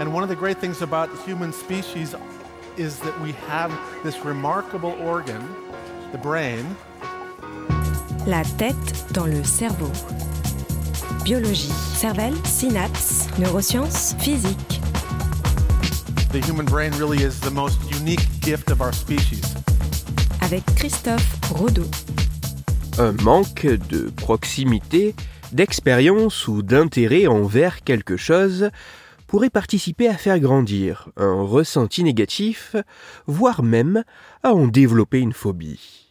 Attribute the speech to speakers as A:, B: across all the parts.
A: And one of the great things about the human species is that we have this remarkable organ, the brain.
B: La tête dans le cerveau. Biologie, cervelle, synapses, neurosciences, physique.
A: The human brain really is the most unique gift of our species.
B: Avec Christophe Rodeau.
C: Un manque de proximité, d'expérience ou d'intérêt envers quelque chose pourrait participer à faire grandir un ressenti négatif, voire même à en développer une phobie.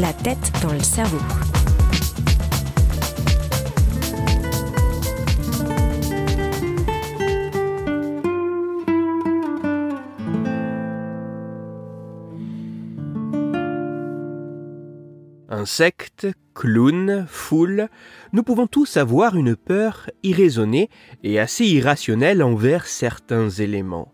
B: La tête dans le cerveau.
C: Insectes, clowns, foules, nous pouvons tous avoir une peur irraisonnée et assez irrationnelle envers certains éléments.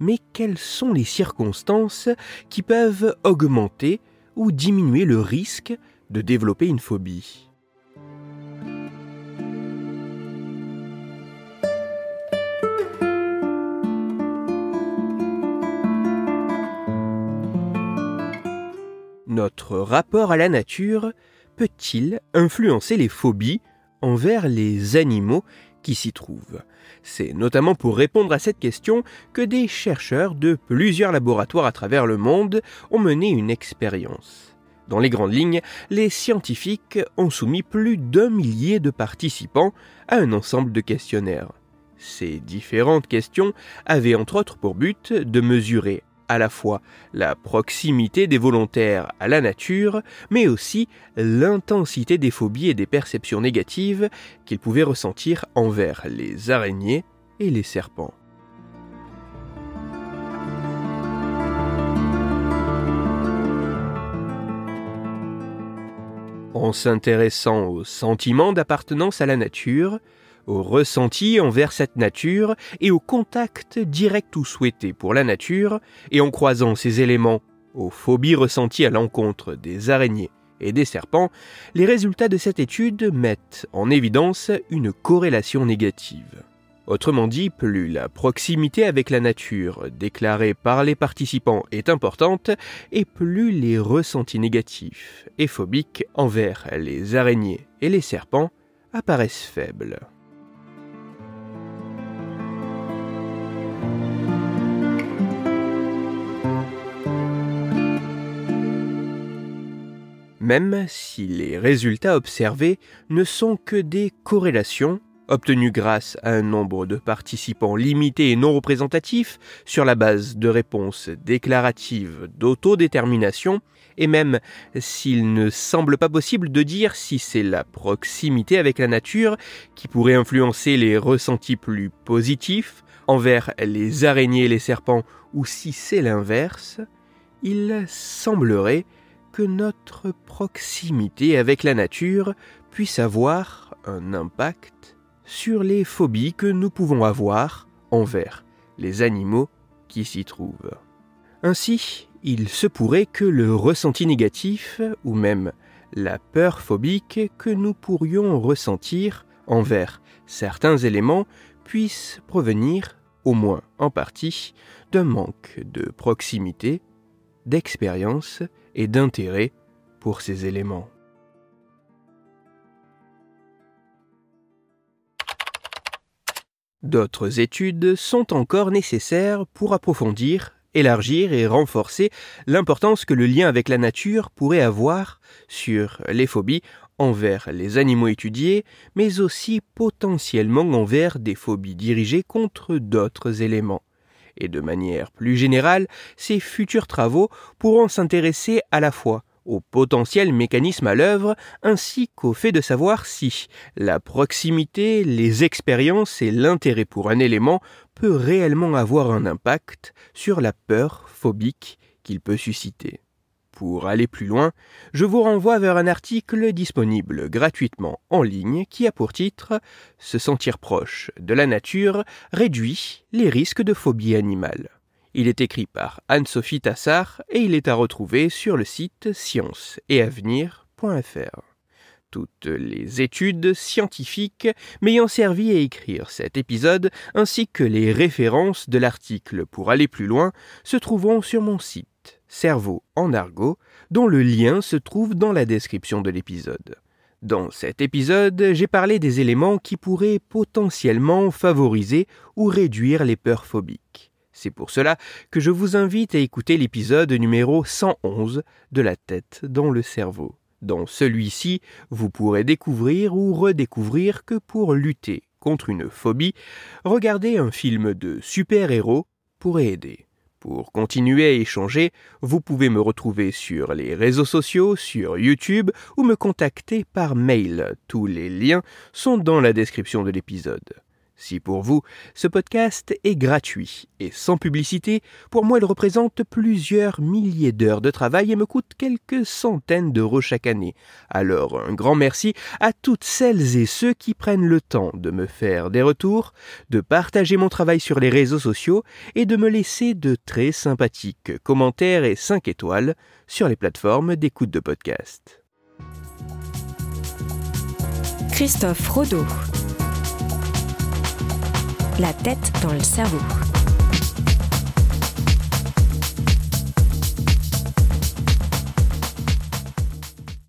C: Mais quelles sont les circonstances qui peuvent augmenter ou diminuer le risque de développer une phobie? Notre rapport à la nature peut-il influencer les phobies envers les animaux qui s'y trouvent? C'est notamment pour répondre à cette question que des chercheurs de plusieurs laboratoires à travers le monde ont mené une expérience. Dans les grandes lignes, les scientifiques ont soumis plus d'un millier de participants à un ensemble de questionnaires. Ces différentes questions avaient entre autres pour but de mesurer à la fois la proximité des volontaires à la nature, mais aussi l'intensité des phobies et des perceptions négatives qu'ils pouvaient ressentir envers les araignées et les serpents. En s'intéressant aux sentiments d'appartenance à la nature, au ressenti envers cette nature et au contact direct ou souhaité pour la nature, et en croisant ces éléments aux phobies ressenties à l'encontre des araignées et des serpents, les résultats de cette étude mettent en évidence une corrélation négative. Autrement dit, plus la proximité avec la nature déclarée par les participants est importante, et plus les ressentis négatifs et phobiques envers les araignées et les serpents apparaissent faibles. Même si les résultats observés ne sont que des corrélations obtenues grâce à un nombre de participants limité et non représentatif sur la base de réponses déclaratives d'autodétermination, et même s'il ne semble pas possible de dire si c'est la proximité avec la nature qui pourrait influencer les ressentis plus positifs envers les araignées et les serpents, ou si c'est l'inverse, il semblerait que notre proximité avec la nature puisse avoir un impact sur les phobies que nous pouvons avoir envers les animaux qui s'y trouvent. Ainsi, il se pourrait que le ressenti négatif, ou même la peur phobique que nous pourrions ressentir envers certains éléments puisse provenir, au moins en partie, d'un manque de proximité, d'expérience et d'intérêt pour ces éléments. D'autres études sont encore nécessaires pour approfondir, élargir et renforcer l'importance que le lien avec la nature pourrait avoir sur les phobies envers les animaux étudiés, mais aussi potentiellement envers des phobies dirigées contre d'autres éléments et de manière plus générale, ces futurs travaux pourront s'intéresser à la fois au potentiel mécanisme à l'œuvre ainsi qu'au fait de savoir si la proximité, les expériences et l'intérêt pour un élément peut réellement avoir un impact sur la peur phobique qu'il peut susciter. Pour aller plus loin, je vous renvoie vers un article disponible gratuitement en ligne qui a pour titre Se sentir proche de la nature réduit les risques de phobie animale. Il est écrit par Anne-Sophie Tassard et il est à retrouver sur le site science et avenir.fr. toutes les études scientifiques m'ayant servi à écrire cet épisode, ainsi que les références de l'article pour aller plus loin, se trouveront sur mon site Cerveau en argot, dont le lien se trouve dans la description de l'épisode. Dans cet épisode, j'ai parlé des éléments qui pourraient potentiellement favoriser ou réduire les peurs phobiques. C'est pour cela que je vous invite à écouter l'épisode numéro 111 de la tête dans le cerveau. Dans celui-ci, vous pourrez découvrir ou redécouvrir que pour lutter contre une phobie, regarder un film de super-héros pourrait aider. Pour continuer à échanger, vous pouvez me retrouver sur les réseaux sociaux, sur YouTube ou me contacter par mail. Tous les liens sont dans la description de l'épisode. Si pour vous, ce podcast est gratuit et sans publicité, pour moi il représente plusieurs milliers d'heures de travail et me coûte quelques centaines d'euros chaque année. Alors un grand merci à toutes celles et ceux qui prennent le temps de me faire des retours, de partager mon travail sur les réseaux sociaux et de me laisser de très sympathiques commentaires et 5 étoiles sur les plateformes d'écoute de podcast.
B: Christophe Rodeau. La tête dans le cerveau.